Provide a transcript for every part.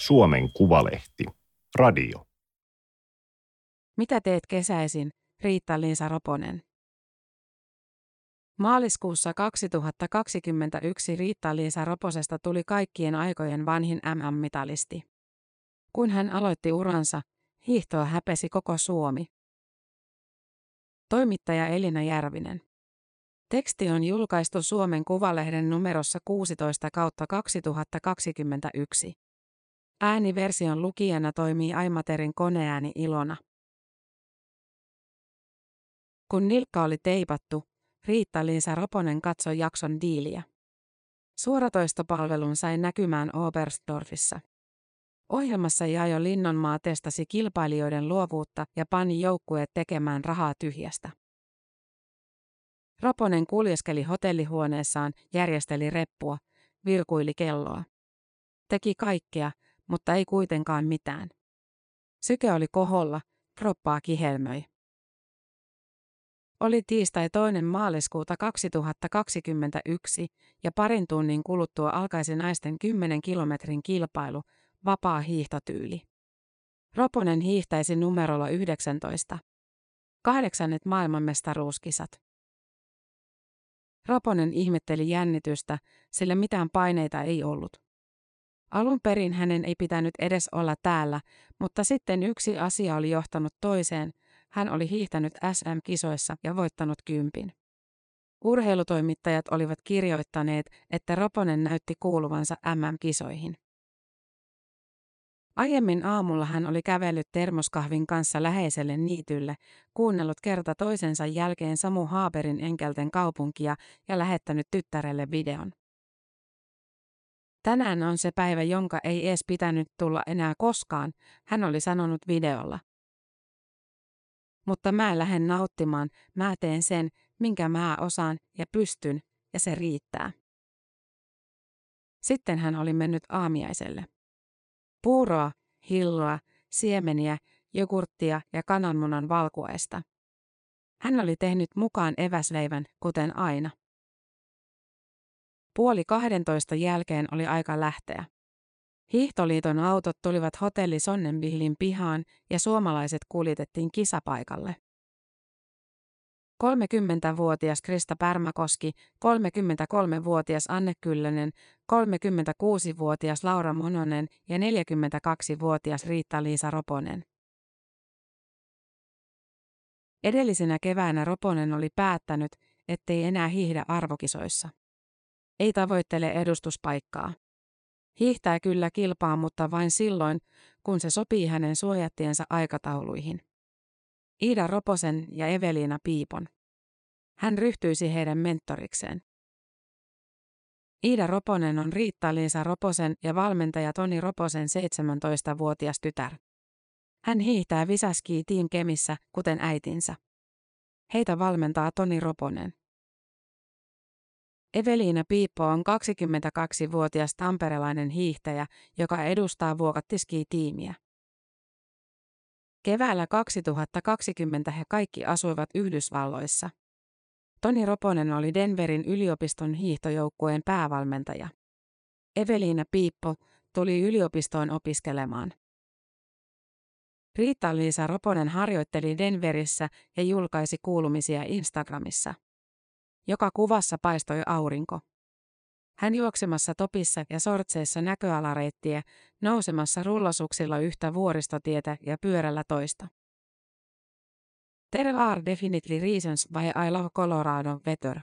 Suomen Kuvalehti. Radio. Mitä teet kesäisin, Riitta-Liisa Roponen? Maaliskuussa 2021 Riitta-Liisa Roposesta tuli kaikkien aikojen vanhin MM-mitalisti. Kun hän aloitti uransa, hiihtoa häpesi koko Suomi. Toimittaja Elina Järvinen. Teksti on julkaistu Suomen Kuvalehden numerossa 16 kautta 2021. Ääniversion lukijana toimii Aimaterin koneääni Ilona. Kun nilkka oli teipattu, Riitta-Liisa Roponen katsoi jakson diiliä. Suoratoistopalvelun sai näkymään Oberstdorfissa. Ohjelmassa Jaajo Linnonmaa testasi kilpailijoiden luovuutta ja pani joukkueet tekemään rahaa tyhjästä. Roponen kuljeskeli hotellihuoneessaan, järjesteli reppua, vilkuili kelloa. Teki kaikkea, mutta ei kuitenkaan mitään. Syke oli koholla, kroppaa kihelmöi. Oli tiistai toinen maaliskuuta 2021 ja parin tunnin kuluttua alkaisi naisten 10 kilometrin kilpailu, vapaa hiihtotyyli. Roponen hiihtäisi numerolla 19. Kahdeksannet maailmanmestaruuskisat. Roponen ihmetteli jännitystä, sillä mitään paineita ei ollut. Alun perin hänen ei pitänyt edes olla täällä, mutta sitten yksi asia oli johtanut toiseen. Hän oli hiihtänyt SM-kisoissa ja voittanut kympin. Urheilutoimittajat olivat kirjoittaneet, että Roponen näytti kuuluvansa MM-kisoihin. Aiemmin aamulla hän oli kävellyt termoskahvin kanssa läheiselle niitylle, kuunnellut kerta toisensa jälkeen Samu Haaberin enkelten kaupunkia ja lähettänyt tyttärelle videon. Tänään on se päivä, jonka ei edes pitänyt tulla enää koskaan, hän oli sanonut videolla. Mutta mä lähden nauttimaan, mä teen sen, minkä mä osaan ja pystyn, ja se riittää. Sitten hän oli mennyt aamiaiselle. Puuroa, hilloa, siemeniä, jogurttia ja kananmunan valkuaista. Hän oli tehnyt mukaan eväsleivän, kuten aina. Puoli 12 jälkeen oli aika lähteä. Hiihtoliiton autot tulivat hotelli Sonnenbihlin pihaan ja suomalaiset kuljetettiin kisapaikalle. 30-vuotias Krista Pärmäkoski, 33-vuotias Anne Kyllönen, 36-vuotias Laura Mononen ja 42-vuotias Riitta-Liisa Roponen. Edellisenä keväänä Roponen oli päättänyt, ettei enää hiihdä arvokisoissa. Ei tavoittele edustuspaikkaa. Hiihtää kyllä kilpaa, mutta vain silloin, kun se sopii hänen suojattiensa aikatauluihin. Iida Roposen ja Eveliina Piipon. Hän ryhtyisi heidän mentorikseen. Iida Roponen on Riitta-Liisa Roposen ja valmentaja Toni Roposen 17-vuotias tytär. Hän hiihtää Visaski Team Kemissä, kuten äitinsä. Heitä valmentaa Toni Roponen. Eveliina Piippo on 22-vuotias tamperelainen hiihtäjä, joka edustaa Vuokattiski-tiimiä. Keväällä 2020 he kaikki asuivat Yhdysvalloissa. Toni Roponen oli Denverin yliopiston hiihtojoukkueen päävalmentaja. Eveliina Piippo tuli yliopistoon opiskelemaan. Riitta-Liisa Roponen harjoitteli Denverissä ja julkaisi kuulumisia Instagramissa. Joka kuvassa paistoi aurinko. Hän juoksemassa topissa ja sortseissa näköalareittiä, nousemassa rullasuksilla yhtä vuoristotietä ja pyörällä toista. There are definitely reasons why I love Colorado better.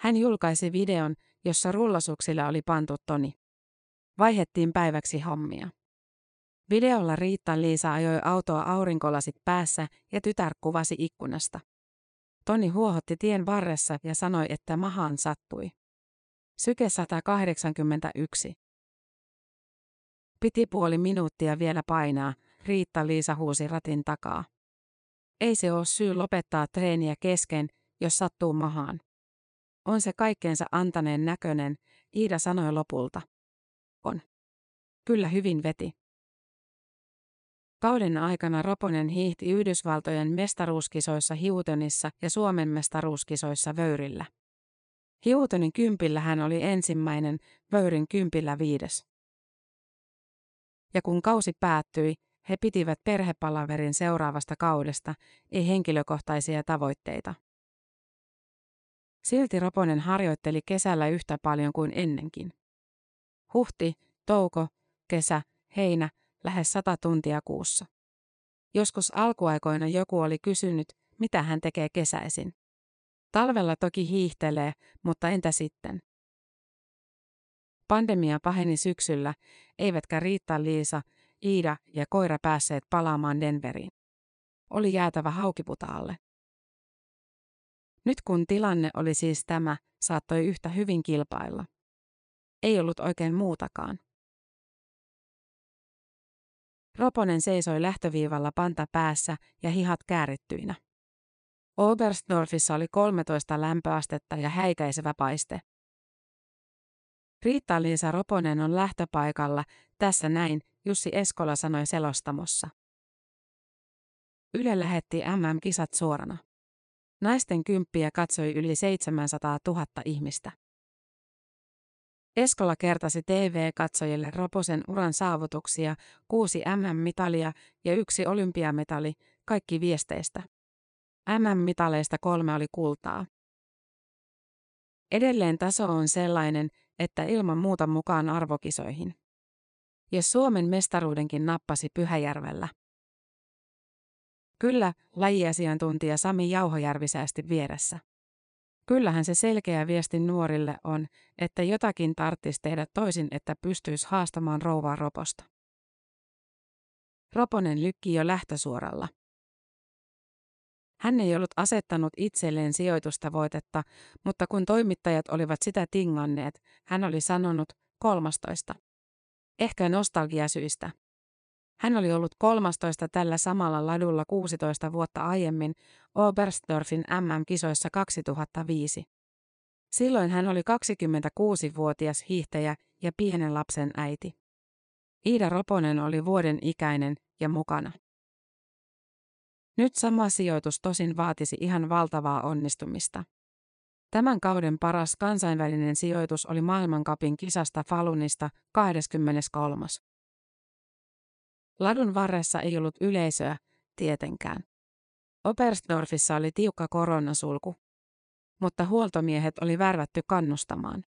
Hän julkaisi videon, jossa rullasuksilla oli pantu Toni. Vaihettiin päiväksi hommia. Videolla Riitta-Liisa ajoi autoa aurinkolasit päässä ja tytär kuvasi ikkunasta. Toni huohotti tien varressa ja sanoi, että mahaan sattui. Syke 181. Piti puoli minuuttia vielä painaa, Riitta-Liisa huusi ratin takaa. Ei se ole syy lopettaa treeniä kesken, jos sattuu mahaan. On se kaikkeensa antaneen näköinen, Iida sanoi lopulta. On. Kyllä hyvin veti. Kauden aikana Roponen hiihti Yhdysvaltojen mestaruuskisoissa Hiutonissa ja Suomen mestaruuskisoissa Vöyrillä. Hiutonin kympillä hän oli ensimmäinen, Vöyrin kympillä viides. Ja kun kausi päättyi, he pitivät perhepalaverin seuraavasta kaudesta, ei henkilökohtaisia tavoitteita. Silti Roponen harjoitteli kesällä yhtä paljon kuin ennenkin. Huhti, touko, kesä, heinä, lähes sata tuntia kuussa. Joskus alkuaikoina joku oli kysynyt, mitä hän tekee kesäisin. Talvella toki hiihtelee, mutta entä sitten? Pandemia paheni syksyllä, eivätkä Riitta, Liisa, Iida ja koira päässeet palaamaan Denveriin. Oli jäätävä haukiputaalle. Nyt kun tilanne oli siis tämä, saattoi yhtä hyvin kilpailla. Ei ollut oikein muutakaan. Roponen seisoi lähtöviivalla panta päässä ja hihat käärittyinä. Oberstdorfissa oli 13 lämpöastetta ja häikäisevä paiste. Riitta-Liisa Roponen on lähtöpaikalla, tässä näin, Jussi Eskola sanoi selostamossa. Yle lähetti MM-kisat suorana. Naisten kymppiä katsoi yli 700 000 ihmistä. Eskola kertasi TV-katsojille Roposen uran saavutuksia, kuusi MM-mitalia ja yksi olympiametali, kaikki viesteistä. MM-mitaleista kolme oli kultaa. Edelleen taso on sellainen, että ilman muuta mukaan arvokisoihin. Ja Suomen mestaruudenkin nappasi Pyhäjärvellä. Kyllä, lajiasiantuntija Sami Jauhojärvi säästi vieressä. Kyllähän se selkeä viesti nuorille on, että jotakin tarttisi tehdä toisin, että pystyisi haastamaan rouvaa roposta. Roponen lykki jo lähtösuoralla. Hän ei ollut asettanut itselleen sijoitustavoitetta, mutta kun toimittajat olivat sitä tinganneet, hän oli sanonut 13. Ehkä nostalgiasyistä. Hän oli ollut 13 tällä samalla ladulla 16 vuotta aiemmin Oberstdorfin MM-kisoissa 2005. Silloin hän oli 26-vuotias hiihtäjä ja pienen lapsen äiti. Iida Roponen oli vuoden ikäinen ja mukana. Nyt sama sijoitus tosin vaatisi ihan valtavaa onnistumista. Tämän kauden paras kansainvälinen sijoitus oli maailmankapin kisasta Falunista 23. Ladun varressa ei ollut yleisöä, tietenkään. Oberstdorfissa oli tiukka koronasulku. Mutta huoltomiehet oli värvätty kannustamaan.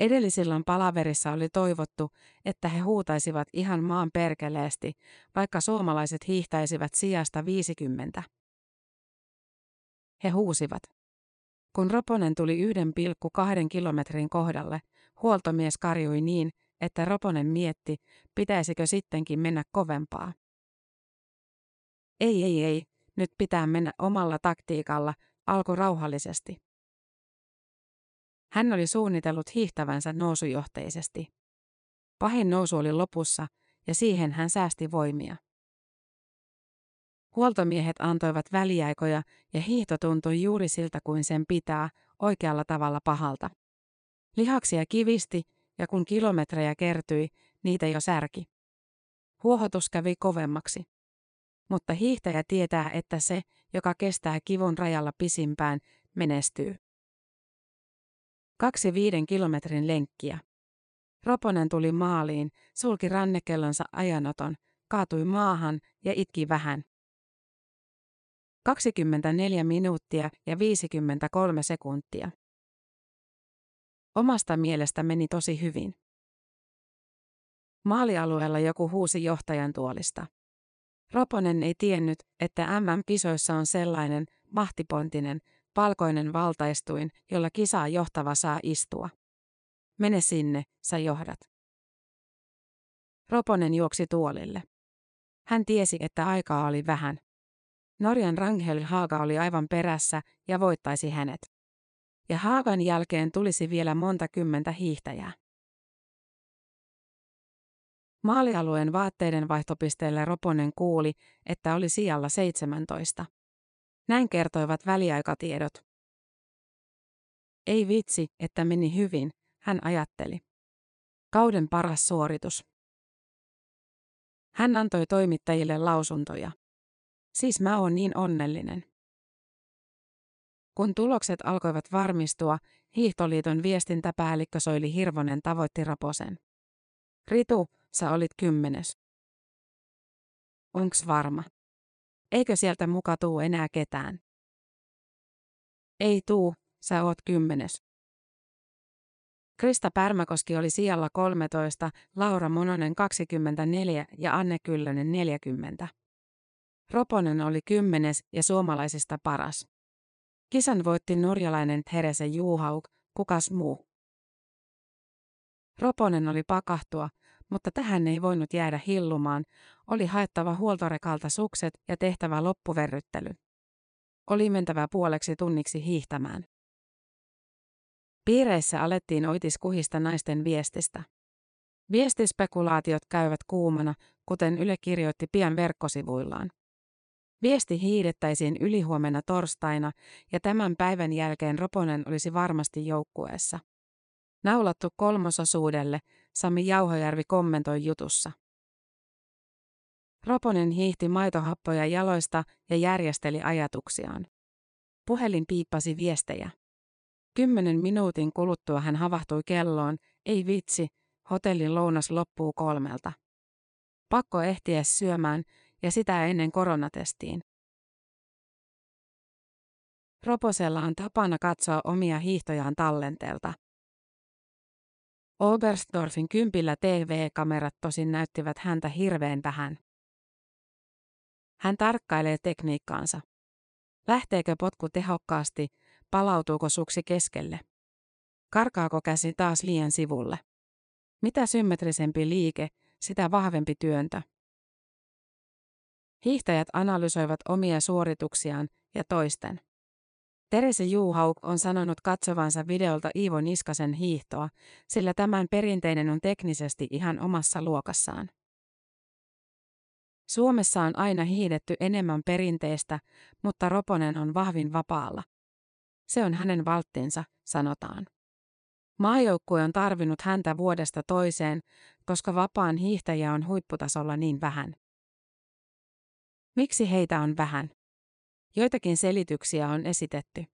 Edellisillan palaverissa oli toivottu, että he huutaisivat ihan maan perkeleesti, vaikka suomalaiset hiihtäisivät sijasta 50. He huusivat. Kun Roponen tuli 1,2 kilometrin kohdalle, huoltomies karjui niin, että Roponen mietti, pitäisikö sittenkin mennä kovempaa. Ei, ei, ei, nyt pitää mennä omalla taktiikalla, alkoi rauhallisesti. Hän oli suunnitellut hiihtävänsä nousujohteisesti. Pahin nousu oli lopussa, ja siihen hän säästi voimia. Huoltomiehet antoivat väliaikoja, ja hiihto tuntui juuri siltä kuin sen pitää, oikealla tavalla pahalta. Lihaksia kivisti, ja kun kilometrejä kertyi, niitä jo särki. Huohotus kävi kovemmaksi. Mutta hiihtäjä tietää, että se, joka kestää kivun rajalla pisimpään, menestyy. Kaksi viiden kilometrin lenkkiä. Roponen tuli maaliin, sulki rannekellonsa ajanoton, kaatui maahan ja itki vähän. 24 minuuttia ja 53 sekuntia. Omasta mielestä meni tosi hyvin. Maalialueella joku huusi johtajan tuolista. Roponen ei tiennyt, että MM-kisoissa on sellainen mahtipontinen, palkoinen valtaistuin, jolla kisaa johtava saa istua. Mene sinne, sä johdat. Roponen juoksi tuolille. Hän tiesi, että aikaa oli vähän. Norjan Rangel Haaga oli aivan perässä ja voittaisi hänet. Ja Haagan jälkeen tulisi vielä monta kymmentä hiihtäjää. Maalialueen vaatteiden vaihtopisteellä Roponen kuuli, että oli sijalla 17. Näin kertoivat väliaikatiedot. Ei vitsi, että meni hyvin, hän ajatteli. Kauden paras suoritus. Hän antoi toimittajille lausuntoja. Siis mä oon niin onnellinen. Kun tulokset alkoivat varmistua, Hiihtoliiton viestintäpäällikkö Soili Hirvonen tavoitti Raposen. Ritu, sä olit kymmenes. Onks varma? Eikö sieltä muka tuu enää ketään? Ei tuu, sä oot kymmenes. Krista Pärmäkoski oli sijalla 13, Laura Mononen 24 ja Anne Kyllönen 40. Roponen oli kymmenes ja suomalaisista paras. Kisan voitti norjalainen Therese Juhauk, kukas muu. Roponen oli pakahtua, mutta tähän ei voinut jäädä hillumaan, oli haettava huoltorekalta sukset ja tehtävä loppuverryttely. Oli mentävä puoleksi tunniksi hiihtämään. Piireissä alettiin oitiskuhista naisten viestistä. Viestispekulaatiot käyvät kuumana, kuten Yle kirjoitti pian verkkosivuillaan. Viesti hiidettäisiin ylihuomenna torstaina ja tämän päivän jälkeen Roponen olisi varmasti joukkueessa. Naulattu kolmososuudelle, Sami Jauhojärvi kommentoi jutussa. Roponen hiihti maitohappoja jaloista ja järjesteli ajatuksiaan. Puhelin piippasi viestejä. Kymmenen minuutin kuluttua hän havahtui kelloon, ei vitsi, hotellin lounas loppuu kolmelta. Pakko ehtiä syömään ja sitä ennen koronatestiin. Roposella on tapana katsoa omia hiihtojaan tallenteelta. Oberstdorfin kympillä TV-kamerat tosin näyttivät häntä hirveän vähän. Hän tarkkailee tekniikkaansa. Lähteekö potku tehokkaasti, palautuuko suksi keskelle? Karkaako käsi taas liian sivulle? Mitä symmetrisempi liike, sitä vahvempi työntö. Hiihtäjät analysoivat omia suorituksiaan ja toisten. Terese Juhauk on sanonut katsovansa videolta Iivo Niskasen hiihtoa, sillä tämän perinteinen on teknisesti ihan omassa luokassaan. Suomessa on aina hiidetty enemmän perinteistä, mutta Roponen on vahvin vapaalla. Se on hänen valttinsa, sanotaan. Maajoukkue on tarvinnut häntä vuodesta toiseen, koska vapaan hiihtäjä on huipputasolla niin vähän. Miksi heitä on vähän? Joitakin selityksiä on esitetty.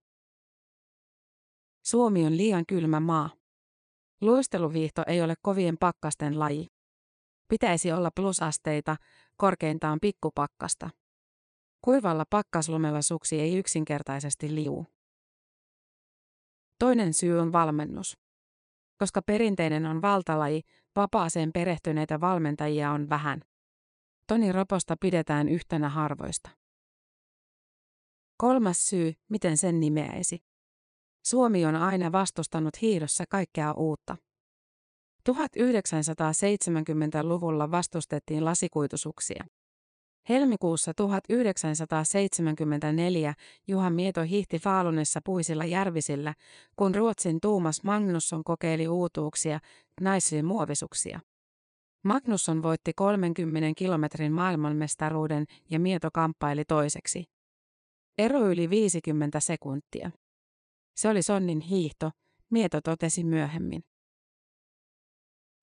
Suomi on liian kylmä maa. Luisteluviihto ei ole kovien pakkasten laji. Pitäisi olla plusasteita, korkeintaan pikkupakkasta. Kuivalla pakkaslumella suksi ei yksinkertaisesti liu. Toinen syy on valmennus. Koska perinteinen on valtalaji, vapaaseen perehtyneitä valmentajia on vähän. Toni Roposta pidetään yhtenä harvoista. Kolmas syy, miten sen nimeäisi. Suomi on aina vastustanut hiidossa kaikkea uutta. 1970-luvulla vastustettiin lasikuitusuksia. Helmikuussa 1974 Juha Mieto hiihti Faalunessa puisilla järvisillä, kun Ruotsin Tuumas Magnusson kokeili uutuuksia, naisia muovisuksia. Magnusson voitti 30 kilometrin maailmanmestaruuden ja Mieto kamppaili toiseksi. Ero yli 50 sekuntia. Se oli Sonnin hiihto, Mieto totesi myöhemmin.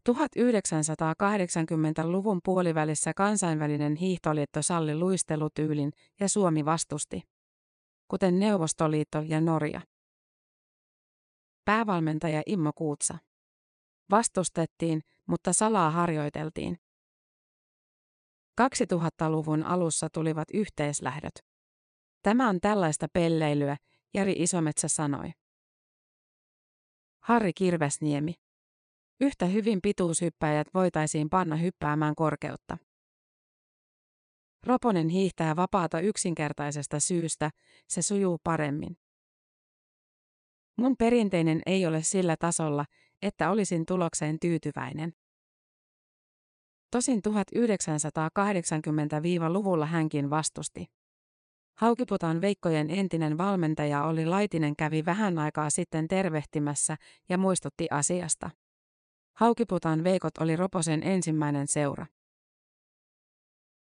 1980-luvun puolivälissä kansainvälinen hiihtoliitto salli luistelutyylin ja Suomi vastusti, kuten Neuvostoliitto ja Norja. Päävalmentaja Immo Kuutsa. Vastustettiin, mutta salaa harjoiteltiin. 2000-luvun alussa tulivat yhteislähdöt. Tämä on tällaista pelleilyä, Jari Isometsä sanoi. Harri Kirvesniemi. Yhtä hyvin pituushyppäjät voitaisiin panna hyppäämään korkeutta. Roponen hiihtää vapaata yksinkertaisesta syystä, se sujuu paremmin. Mun perinteinen ei ole sillä tasolla, että olisin tulokseen tyytyväinen. Tosin 1980-luvulla hänkin vastusti. Haukiputan Veikkojen entinen valmentaja oli Laitinen kävi vähän aikaa sitten tervehtimässä ja muistutti asiasta. Haukiputan Veikot oli Roposen ensimmäinen seura.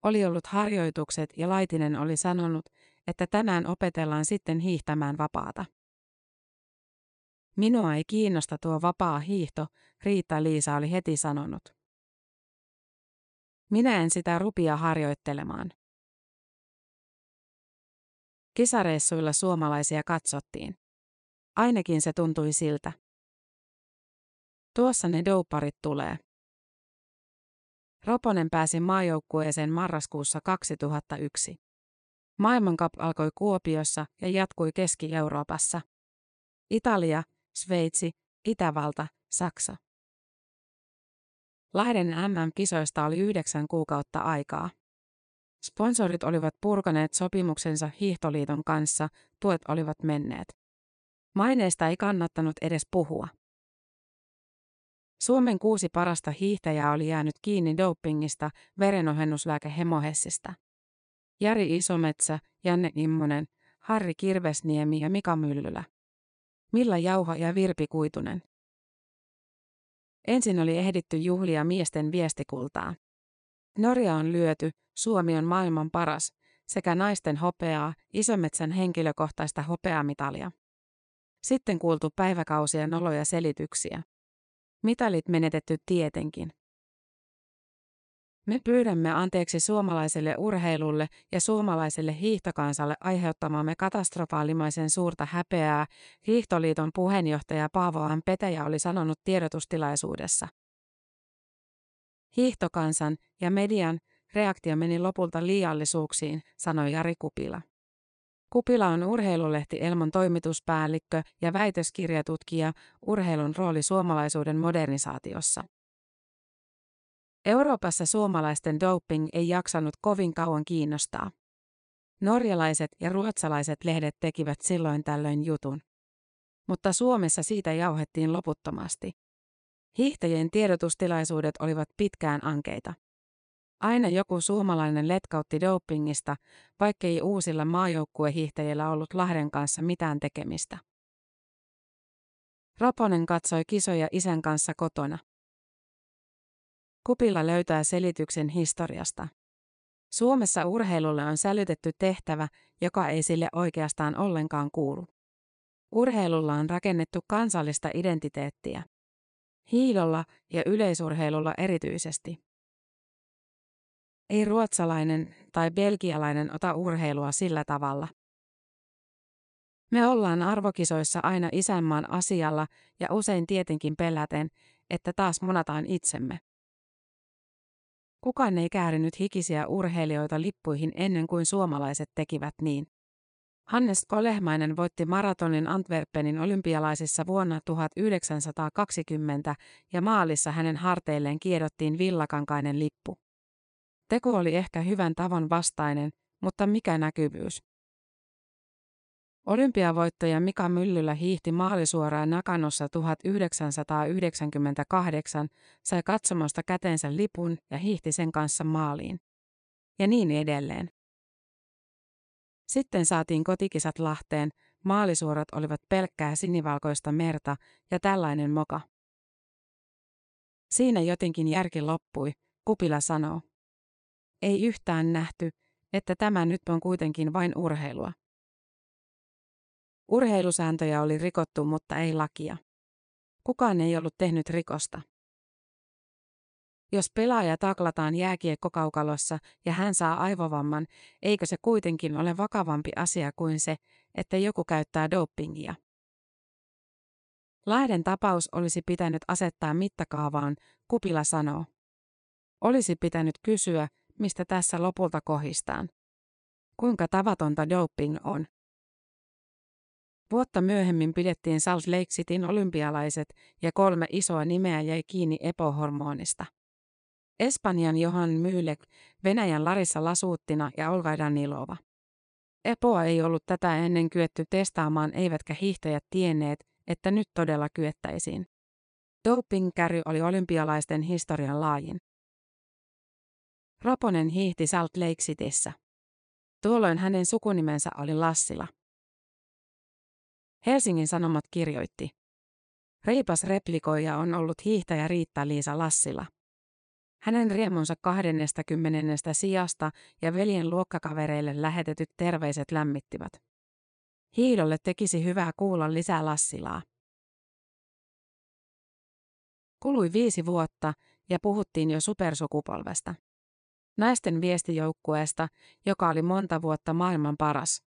Oli ollut harjoitukset ja Laitinen oli sanonut, että tänään opetellaan sitten hiihtämään vapaata. Minua ei kiinnosta tuo vapaa hiihto, Riitta-Liisa oli heti sanonut. Minä en sitä rupia harjoittelemaan. Kisareissuilla suomalaisia katsottiin. Ainakin se tuntui siltä. Tuossa ne doupparit tulee. Roponen pääsi maajoukkueeseen marraskuussa 2001. Maailmankap alkoi Kuopiossa ja jatkui Keski-Euroopassa. Italia, Sveitsi, Itävalta, Saksa. Lahden MM-kisoista oli yhdeksän kuukautta aikaa. Sponsorit olivat purkaneet sopimuksensa Hiihtoliiton kanssa, tuet olivat menneet. Maineesta ei kannattanut edes puhua. Suomen kuusi parasta hiihtäjää oli jäänyt kiinni dopingista verenohennuslääke hemohessista. Jari Isometsä, Janne Immonen, Harri Kirvesniemi ja Mika Myllylä. Milla Jauha ja Virpi Kuitunen. Ensin oli ehditty juhlia miesten viestikultaa. Norja on lyöty, Suomi on maailman paras, sekä naisten hopeaa, Isometsän henkilökohtaista hopeamitalia. Sitten kuultu päiväkausien noloja selityksiä. Mitalit menetetty tietenkin. Me pyydämme anteeksi suomalaiselle urheilulle ja suomalaiselle hiihtokansalle aiheuttamamme katastrofaalimaisen suurta häpeää, Hiihtoliiton puheenjohtaja Paavo M. Petäjä oli sanonut tiedotustilaisuudessa. Hiihtokansan ja median reaktio meni lopulta liiallisuuksiin, sanoi Jari Kupila. Kupila on urheilulehti Elmon toimituspäällikkö ja väitöskirjatutkija urheilun rooli suomalaisuuden modernisaatiossa. Euroopassa suomalaisten doping ei jaksanut kovin kauan kiinnostaa. Norjalaiset ja ruotsalaiset lehdet tekivät silloin tällöin jutun. Mutta Suomessa siitä jauhettiin loputtomasti. Hiihtäjien tiedotustilaisuudet olivat pitkään ankeita. Aina joku suomalainen letkautti dopingista, vaikkei uusilla maajoukkuehiihtäjillä ollut Lahden kanssa mitään tekemistä. Roponen katsoi kisoja isän kanssa kotona. Kupilla löytää selityksen historiasta. Suomessa urheilulle on sälytetty tehtävä, joka ei sille oikeastaan ollenkaan kuulu. Urheilulla on rakennettu kansallista identiteettiä. Hiilolla ja yleisurheilulla erityisesti. Ei ruotsalainen tai belgialainen ota urheilua sillä tavalla. Me ollaan arvokisoissa aina isänmaan asialla ja usein tietenkin peläten, että taas monataan itsemme. Kukaan ei käärinyt hikisiä urheilijoita lippuihin ennen kuin suomalaiset tekivät niin. Hannes Kolehmainen voitti maratonin Antwerpenin olympialaisissa vuonna 1920 ja maalissa hänen harteilleen kiedottiin villakankainen lippu. Teko oli ehkä hyvän tavan vastainen, mutta mikä näkyvyys? Olympiavoittaja Mika Myllylä hiihti maalisuoraan Nakanossa 1998, sai katsomosta käteensä lipun ja hiihti sen kanssa maaliin. Ja niin edelleen. Sitten saatiin kotikisat Lahteen, maalisuorat olivat pelkkää sinivalkoista merta ja tällainen moka. Siinä jotenkin järki loppui, Kupila sanoo. Ei yhtään nähty, että tämä nyt on kuitenkin vain urheilua. Urheilusääntöjä oli rikottu, mutta ei lakia. Kukaan ei ollut tehnyt rikosta. Jos pelaaja taklataan jääkiekkokaukalossa ja hän saa aivovamman, eikö se kuitenkin ole vakavampi asia kuin se, että joku käyttää dopingia? Lahden tapaus olisi pitänyt asettaa mittakaavaan, Kupila sanoo. Olisi pitänyt kysyä, mistä tässä lopulta kohistaan. Kuinka tavatonta doping on? Vuotta myöhemmin pidettiin Salt Lake Cityn olympialaiset ja kolme isoa nimeä jäi kiinni epohormonista. Espanjan Johan Myylek, Venäjän Larissa Lasuuttina ja Olga Danilova. Epoa ei ollut tätä ennen kyetty testaamaan eivätkä hiihtäjät tienneet, että nyt todella kyettäisiin. Doping-käry oli olympialaisten historian laajin. Roponen hiihti Salt Lake Cityssä. Tuolloin hänen sukunimensä oli Lassila. Helsingin Sanomat kirjoitti. Reipas replikoija on ollut hiihtäjä Riitta-Liisa Lassila. Hänen riemunsa 20. sijasta ja veljen luokkakavereille lähetetyt terveiset lämmittivät. Hiidolle tekisi hyvää kuulla lisää Lassilaa. Kului viisi vuotta ja puhuttiin jo supersukupolvesta. Naisten viestijoukkueesta, joka oli monta vuotta maailman paras.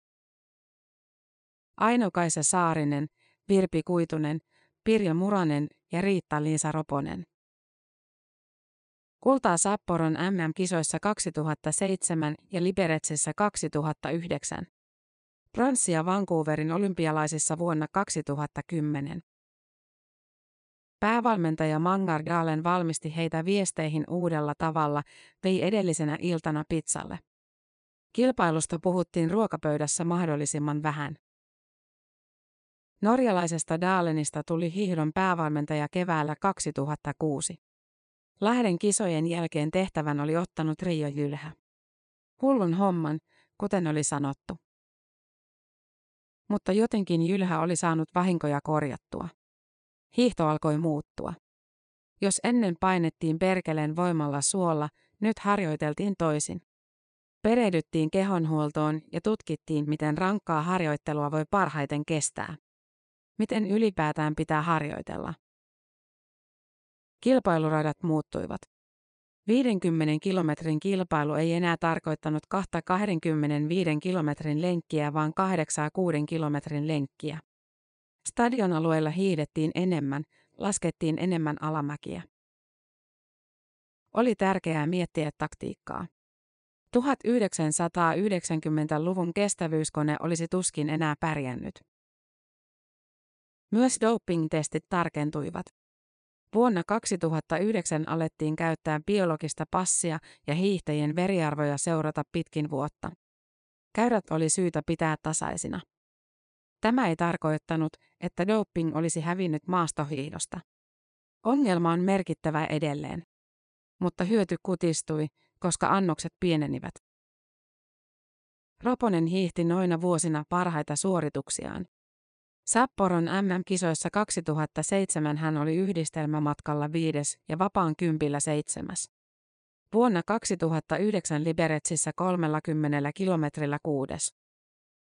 Aino-Kaisa Saarinen, Virpi Kuitunen, Pirjo Muranen ja Riitta-Liisa Roponen. Kultaa Sapporon MM-kisoissa 2007 ja Liberetsissä 2009. Pronssia Vancouverin olympialaisissa vuonna 2010. Päävalmentaja Mangar Dalen valmisti heitä viesteihin uudella tavalla, vei edellisenä iltana pizzalle. Kilpailusta puhuttiin ruokapöydässä mahdollisimman vähän. Norjalaisesta Dalenista tuli hiihdon päävalmentaja keväällä 2006. Lähden kisojen jälkeen tehtävän oli ottanut Rio Jylhä. Hullun homman, kuten oli sanottu. Mutta jotenkin Jylhä oli saanut vahinkoja korjattua. Hiihto alkoi muuttua. Jos ennen painettiin perkeleen voimalla suolla, nyt harjoiteltiin toisin. Perehdyttiin kehonhuoltoon ja tutkittiin, miten rankkaa harjoittelua voi parhaiten kestää. Miten ylipäätään pitää harjoitella. Kilpailuradat muuttuivat. 50 kilometrin kilpailu ei enää tarkoittanut kahta 25 kilometrin lenkkiä, vaan 86 kilometrin lenkkiä. Stadion alueella hiidettiin enemmän, laskettiin enemmän alamäkiä. Oli tärkeää miettiä taktiikkaa. 1990-luvun kestävyyskone olisi tuskin enää pärjännyt. Myös doping-testit tarkentuivat. Vuonna 2009 alettiin käyttää biologista passia ja hiihtäjien veriarvoja seurata pitkin vuotta. Käyrät oli syytä pitää tasaisina. Tämä ei tarkoittanut, että doping olisi hävinnyt maastohiihdosta. Ongelma on merkittävä edelleen. Mutta hyöty kutistui, koska annokset pienenivät. Roponen hiihti noina vuosina parhaita suorituksiaan. Sapporon MM-kisoissa 2007 hän oli yhdistelmämatkalla viides ja vapaan kympillä seitsemäs. Vuonna 2009 Liberetsissä 30 kilometrillä kuudes.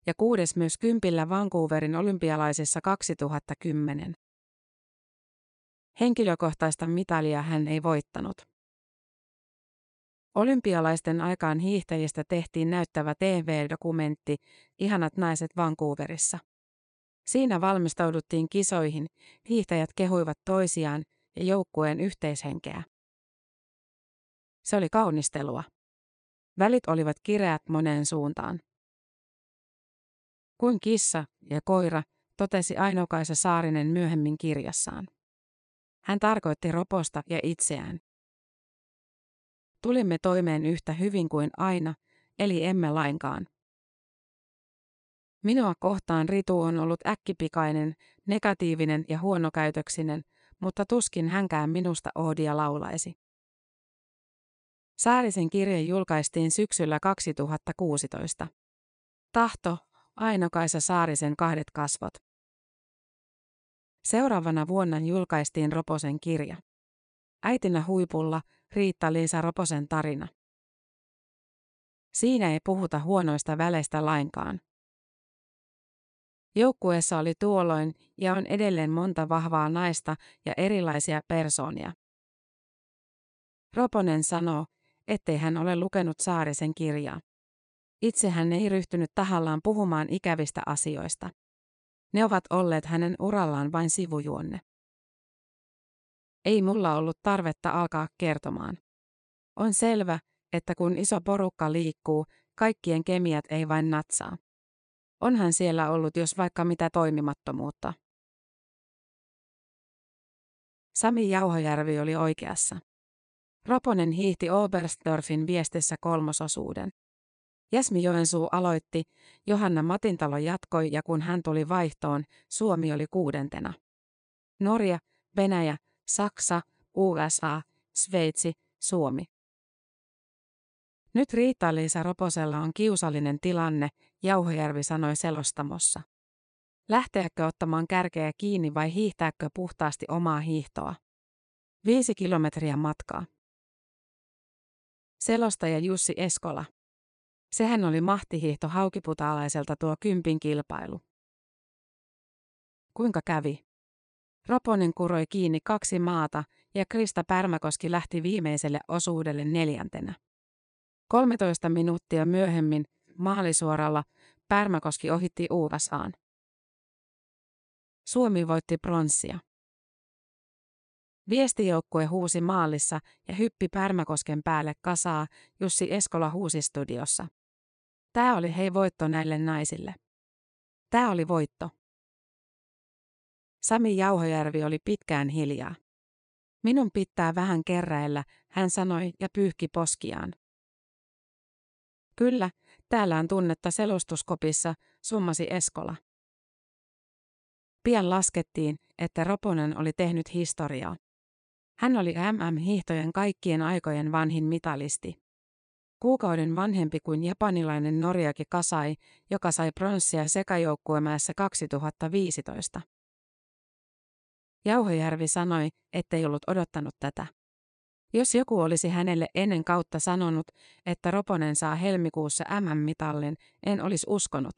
Ja kuudes myös kympillä Vancouverin olympialaisissa 2010. Henkilökohtaista mitalia hän ei voittanut. Olympialaisten aikaan hiihtäjistä tehtiin näyttävä TV-dokumentti Ihanat naiset Vancouverissa. Siinä valmistauduttiin kisoihin, hiihtäjät kehuivat toisiaan ja joukkueen yhteishenkeä. Se oli kaunistelua. Välit olivat kireät moneen suuntaan. Kuin kissa ja koira, totesi Ainokaisa Saarinen myöhemmin kirjassaan. Hän tarkoitti roposta ja itseään. Tulimme toimeen yhtä hyvin kuin aina, eli emme lainkaan. Minua kohtaan Ritu on ollut äkkipikainen, negatiivinen ja huonokäytöksinen, mutta tuskin hänkään minusta Oodia laulaisi. Saarisen kirje julkaistiin syksyllä 2016. Tahto, Aino-Kaisa Saarisen kahdet kasvot. Seuraavana vuonna julkaistiin Roposen kirja. Äitinä huipulla Riitta-Liisa Roposen tarina. Siinä ei puhuta huonoista väleistä lainkaan. Joukkueessa oli tuolloin ja on edelleen monta vahvaa naista ja erilaisia persoonia. Roponen sanoo, ettei hän ole lukenut Saarisen kirjaa. Itse hän ei ryhtynyt tahallaan puhumaan ikävistä asioista. Ne ovat olleet hänen urallaan vain sivujuonne. Ei mulla ollut tarvetta alkaa kertomaan. On selvä, että kun iso porukka liikkuu, kaikkien kemiat ei vain natsaa. Onhan siellä ollut jos vaikka mitä toimimattomuutta. Sami Jauhojärvi oli oikeassa. Roponen hiihti Oberstdorfin viestissä kolmososuuden. Jasmi Joensuu aloitti, Johanna Matintalo jatkoi ja kun hän tuli vaihtoon, Suomi oli kuudentena. Norja, Venäjä, Saksa, USA, Sveitsi, Suomi. Nyt Riitta-Liisa Roposella on kiusallinen tilanne, Jauhojärvi sanoi selostamossa. Lähteäkö ottamaan kärkeä kiinni vai hiihtääkö puhtaasti omaa hiihtoa? Viisi kilometriä matkaa. Selostaja Jussi Eskola. Sehän oli mahtihiihto haukiputaalaiselta tuo kympin kilpailu. Kuinka kävi? Roponen kuroi kiinni kaksi maata ja Krista Pärmäkoski lähti viimeiselle osuudelle neljäntenä. 13 minuuttia myöhemmin maalisuoralla Pärmäkoski ohitti USAan. Suomi voitti pronssia. Viestijoukkue huusi maalissa ja hyppi Pärmäkosken päälle kasaa, Jussi Eskola huusi studiossa. Tämä oli hei voitto näille naisille. Tämä oli voitto. Sami Jauhojärvi oli pitkään hiljaa. Minun pitää vähän kerräillä, hän sanoi ja pyyhki poskiaan. Kyllä, täällä on tunnetta selustuskopissa, summasi Eskola. Pian laskettiin, että Roponen oli tehnyt historiaa. Hän oli MM-hiihtojen kaikkien aikojen vanhin mitalisti. Kuukauden vanhempi kuin japanilainen Noriaki Kasai, joka sai pronssia sekajoukkuemäessä 2015. Jauhojärvi sanoi, ettei ollut odottanut tätä. Jos joku olisi hänelle ennen kautta sanonut, että Roponen saa helmikuussa MM-mitallin, en olisi uskonut.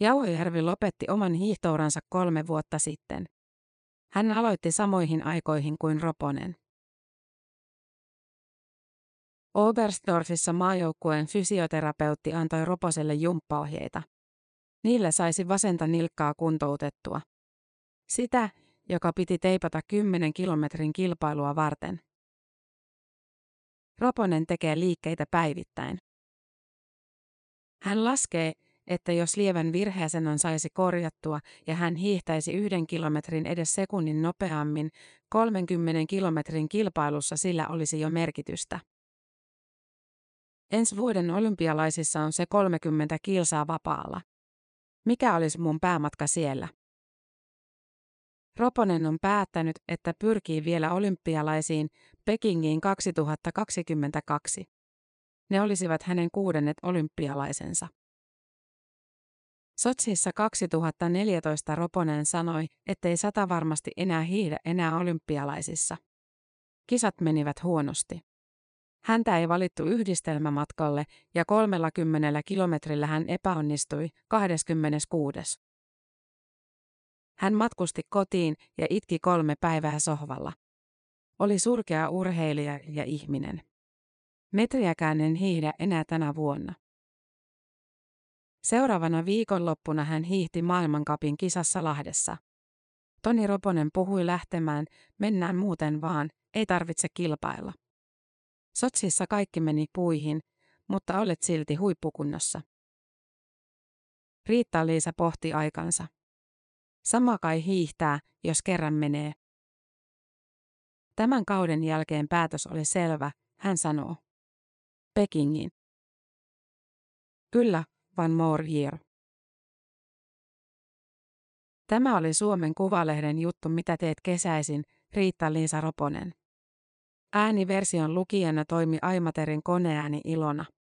Jauhojärvi lopetti oman hiihtouransa kolme vuotta sitten. Hän aloitti samoihin aikoihin kuin Roponen. Oberstdorfissa maajoukkueen fysioterapeutti antoi Roposelle jumppaohjeita. Niillä saisi vasenta nilkkaa kuntoutettua. Sitä, joka piti teipata 10 kilometrin kilpailua varten. Roponen tekee liikkeitä päivittäin. Hän laskee, että jos lievän virheasennon saisi korjattua ja hän hiihtäisi yhden kilometrin edes sekunnin nopeammin, 30 kilometrin kilpailussa sillä olisi jo merkitystä. Ensi vuoden olympialaisissa on se 30 kilsaa vapaalla. Mikä olisi mun päämatka siellä? Roponen on päättänyt, että pyrkii vielä olympialaisiin Pekingiin 2022. Ne olisivat hänen kuudennet olympialaisensa. Sotsissa 2014 Roponen sanoi, ettei sata varmasti enää hiidä enää olympialaisissa. Kisat menivät huonosti. Häntä ei valittu yhdistelmämatkalle ja 30 kilometrillä hän epäonnistui 26. Hän matkusti kotiin ja itki kolme päivää sohvalla. Oli surkea urheilija ja ihminen. Metriäkään en hiihdä enää tänä vuonna. Seuraavana viikonloppuna hän hiihti maailmankapin kisassa Lahdessa. Toni Roponen puhui lähtemään, mennään muuten vaan, ei tarvitse kilpailla. Sotsissa kaikki meni puihin, mutta olet silti huippukunnossa. Riitta-Liisa pohti aikansa. Sama kai hiihtää, jos kerran menee. Tämän kauden jälkeen päätös oli selvä, hän sanoo. Pekingin. Kyllä, van more year. Tämä oli Suomen Kuvalehden juttu Mitä teet kesäisin, Riitta-Liisa Roponen. Ääniversion lukijana toimi Aimaterin koneääni Ilona.